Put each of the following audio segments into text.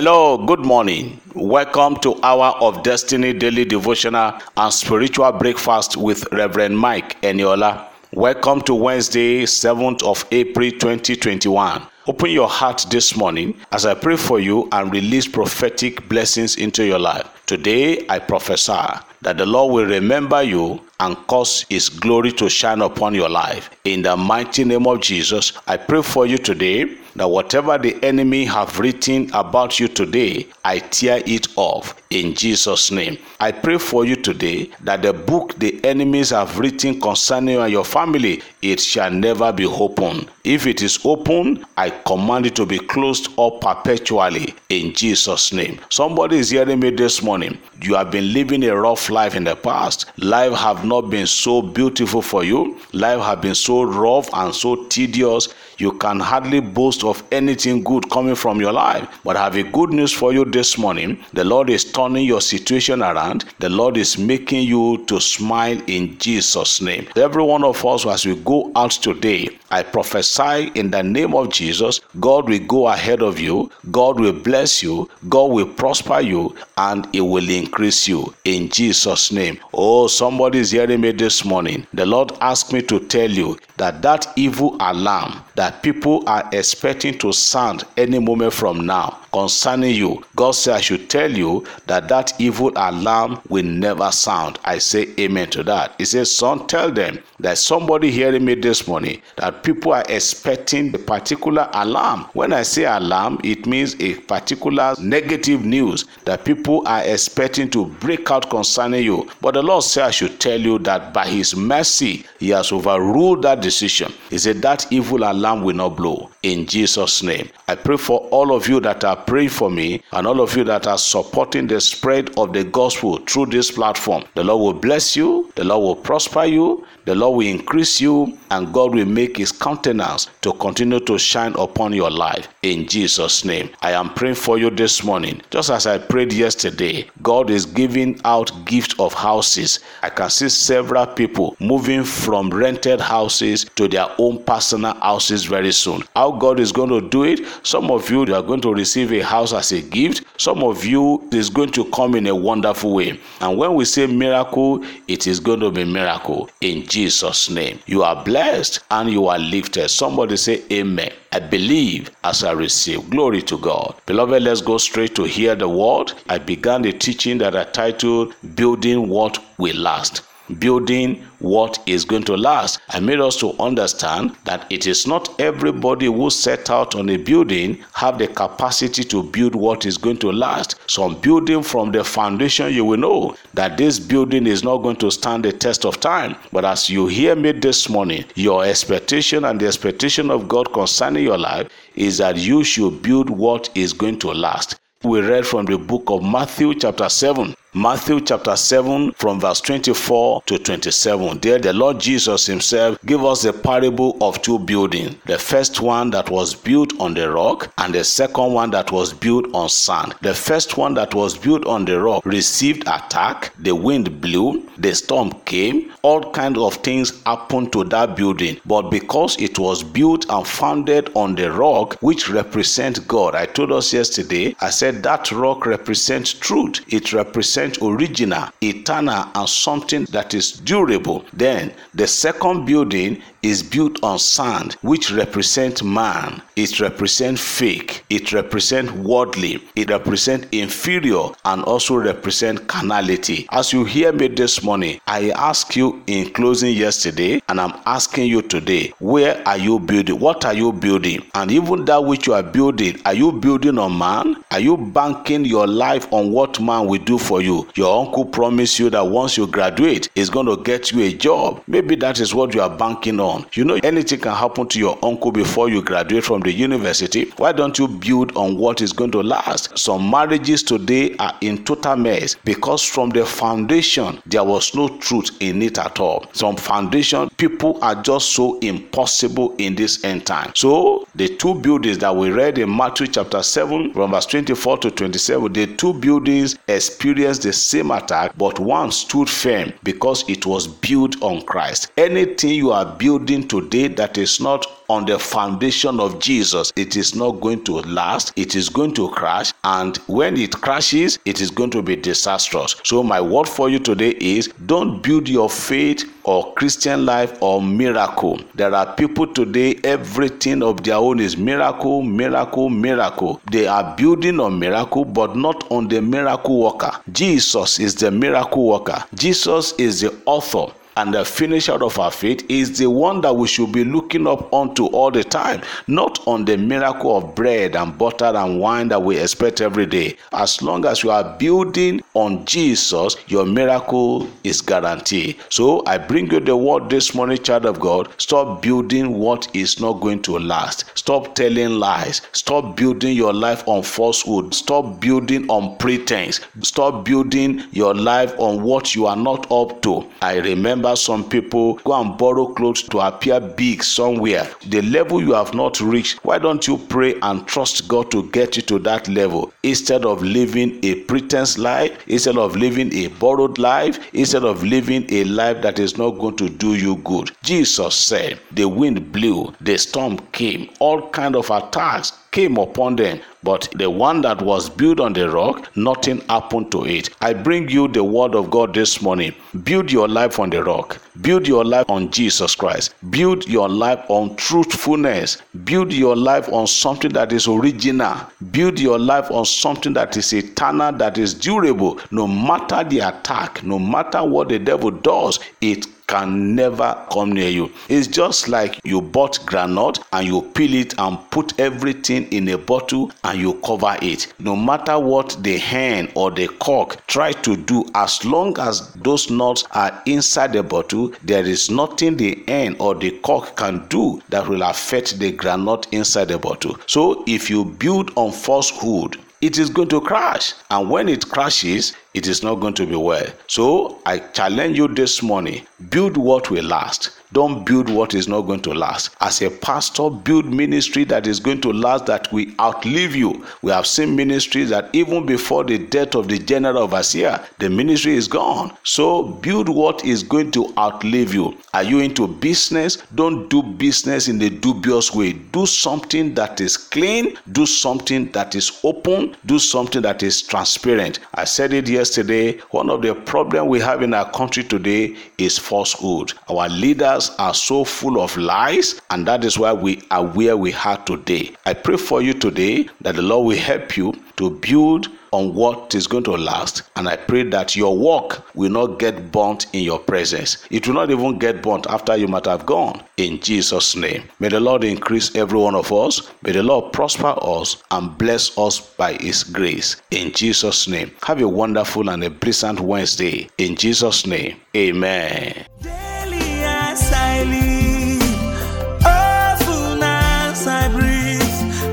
Hello, good morning. Welcome to Hour of Destiny Daily Devotional and Spiritual Breakfast with Reverend Mike Eniola. Welcome to Wednesday, 7th of April 2021. Open your heart this morning as I pray for you and release prophetic blessings into your life. Today, I prophesy that the Lord will remember you and cause His glory to shine upon your life. In the mighty name of Jesus, I pray for you today that whatever the enemy have written about you today, I tear it off in Jesus' name. I pray for you today that the book the enemies have written concerning you and your family, it shall never be opened. If it is open, I command it to be closed up perpetually in Jesus' name. Somebody is hearing me this morning. You have been living a rough life in the past. Life have not been so beautiful for you. Life have been so rough and so tedious. You can hardly boast of anything good coming from your life. But I have a good news for you this morning. The Lord is turning your situation around. The Lord is making you to smile in Jesus' name. Every one of us, as we go out today, I prophesy in the name of Jesus, God will go ahead of you, God will bless you, God will prosper you, and He will increase you in Jesus' name. Oh, somebody is hearing me this morning. The Lord asked me to tell you that that evil alarm that people are expecting to sound any moment from now concerning you, God said, I should tell you that that evil alarm will never sound. I say amen to that. He says, Son, tell them that somebody hearing me this morning that people are expecting a particular alarm. When I say alarm, it means a particular negative news that people are expecting to break out concerning you. But the Lord said, I should tell you that by His mercy, He has overruled that decision. He said, That evil alarm will not blow in Jesus' name. I pray for all of you that are praying for me and all of you that are supporting the spread of the gospel through this platform. The Lord will bless you, the Lord will prosper you, the Lord will increase you, and God will make his countenance to continue to shine upon your life in Jesus' name. I am praying for you this morning. Just as I prayed yesterday, God is giving out gift of houses. I can see several people moving from rented houses to their own personal houses very soon. How God is going to do it, some of you are going to receive a house as a gift, some of you is going to come in a wonderful way. And when we say miracle, it is going to be miracle in Jesus' name. You are blessed and you are lifted. Somebody say amen. I believe as I receive. Glory to God. Beloved, let's go straight to hear the word. I began the teaching that I titled Building What Will Last building what is going to last. I made us to understand that it is not everybody who set out on a building have the capacity to build what is going to last. Some building from the foundation, you will know that this building is not going to stand the test of time. But as you hear me this morning, your expectation and the expectation of God concerning your life is that you should build what is going to last. We read from the book of Matthew, chapter 7. Matthew chapter 7 from verse 24 to 27. There the Lord Jesus himself gave us the parable of two buildings. The first one that was built on the rock and the second one that was built on sand. The first one that was built on the rock received attack, the wind blew, the storm came, all kinds of things happened to that building. But because it was built and founded on the rock which represents God. I told us yesterday, I said that rock represents truth. It represents original, eternal, and something that is durable. Then the second building is built on sand, which represent man. It represents fake. It represents worldly. It represents inferior and also represent carnality. As you hear me this morning, I ask you in closing yesterday, and I'm asking you today, where are you building? What are you building? And even that which you are building, are you building on man? Are you banking your life on what man will do for you? Your uncle promised you that once you graduate, he's going to get you a job. Maybe that is what you are banking on. You know, anything can happen to your uncle before you graduate from the university. Why don't you build on what is going to last? Some marriages today are in total mess because from the foundation, there was no truth in it at all. Some foundation, people are just so impossible in this end time. So, the two buildings that we read in Matthew chapter 7, from verse 24 to 27, the two buildings experienced the same attack, but one stood firm because it was built on Christ. Anything you are building today that is not on the foundation of Jesus, it is not going to last. It is going to crash. And when it crashes, it is going to be disastrous. So, my word for you today is don't build your faith or Christian life or miracle. There are people today, everything of their own is miracle, miracle, miracle. They are building on miracle, but not on the miracle worker. Jesus is the miracle worker. Jesus is the author and the finisher of our faith is the one that we should be looking up onto all the time, not on the miracle of bread and butter and wine that we expect every day. As long as you are building on Jesus, your miracle is guaranteed. So I bring you the word this morning, child of God. Stop building what is not going to last. Stop telling lies. Stop building your life on falsehood. Stop building on pretense. Stop building your life on what you are not up to. I remember some people go and borrow clothes to appear big somewhere. The level you have not reached, why don't you pray and trust God to get you to that level instead of living a pretense life, instead of living a borrowed life, instead of living a life that is not going to do you good. Jesus said, the wind blew, the storm came, all kind of attacks came upon them. But the one that was built on the rock, nothing happened to it. I bring you the word of God this morning. Build your life on the rock. Build your life on Jesus Christ. Build your life on truthfulness. Build your life on something that is original. Build your life on something that is eternal, that is durable. No matter the attack, no matter what the devil does, it can never come near you. It's just like you bought granite and you peel it and put everything in a bottle and you cover it. No matter what the hen or the cock try to do, as long as those nuts are inside the bottle, there is nothing the hen or the cock can do that will affect the granite inside the bottle. So if you build on falsehood, it is going to crash. And when it crashes, it is not going to be well. So I challenge you this morning build what will last. Don't build what is not going to last. As a pastor, build ministry that is going to last, that will outlive you. We have seen ministries that even before the death of the general overseer, the ministry is gone. So build what is going to outlive you. Are you into business? Don't do business in a dubious way. Do something that is clean, do something that is open, do something that is transparent. I said it yesterday. One of the problems we have in our country today is falsehood. Our leaders are so full of lies, and that is why we are where we are today. I pray for you today that the Lord will help you to build on what is going to last. And I pray that your work will not get burnt in your presence. It will not even get burnt after you might have gone. In Jesus' name. May the Lord increase every one of us. May the Lord prosper us and bless us by His grace. In Jesus' name. Have a wonderful and a pleasant Wednesday. In Jesus' name. Amen.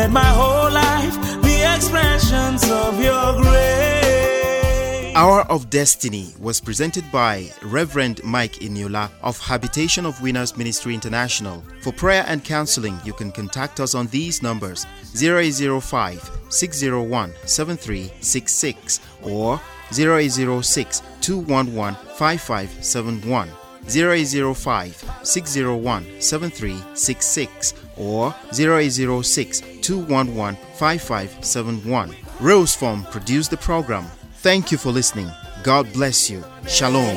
Let my whole life be expressions of your grace. Hour of Destiny was presented by Reverend Mike Eniola of Habitation of Winners Ministry International. For prayer and counseling, you can contact us on these numbers 0805 601 7366 or 0806 211 5571. 0805 601 7366 or 0806 211 5571. Rose Form produced the program. Thank you for listening. God bless you. Shalom.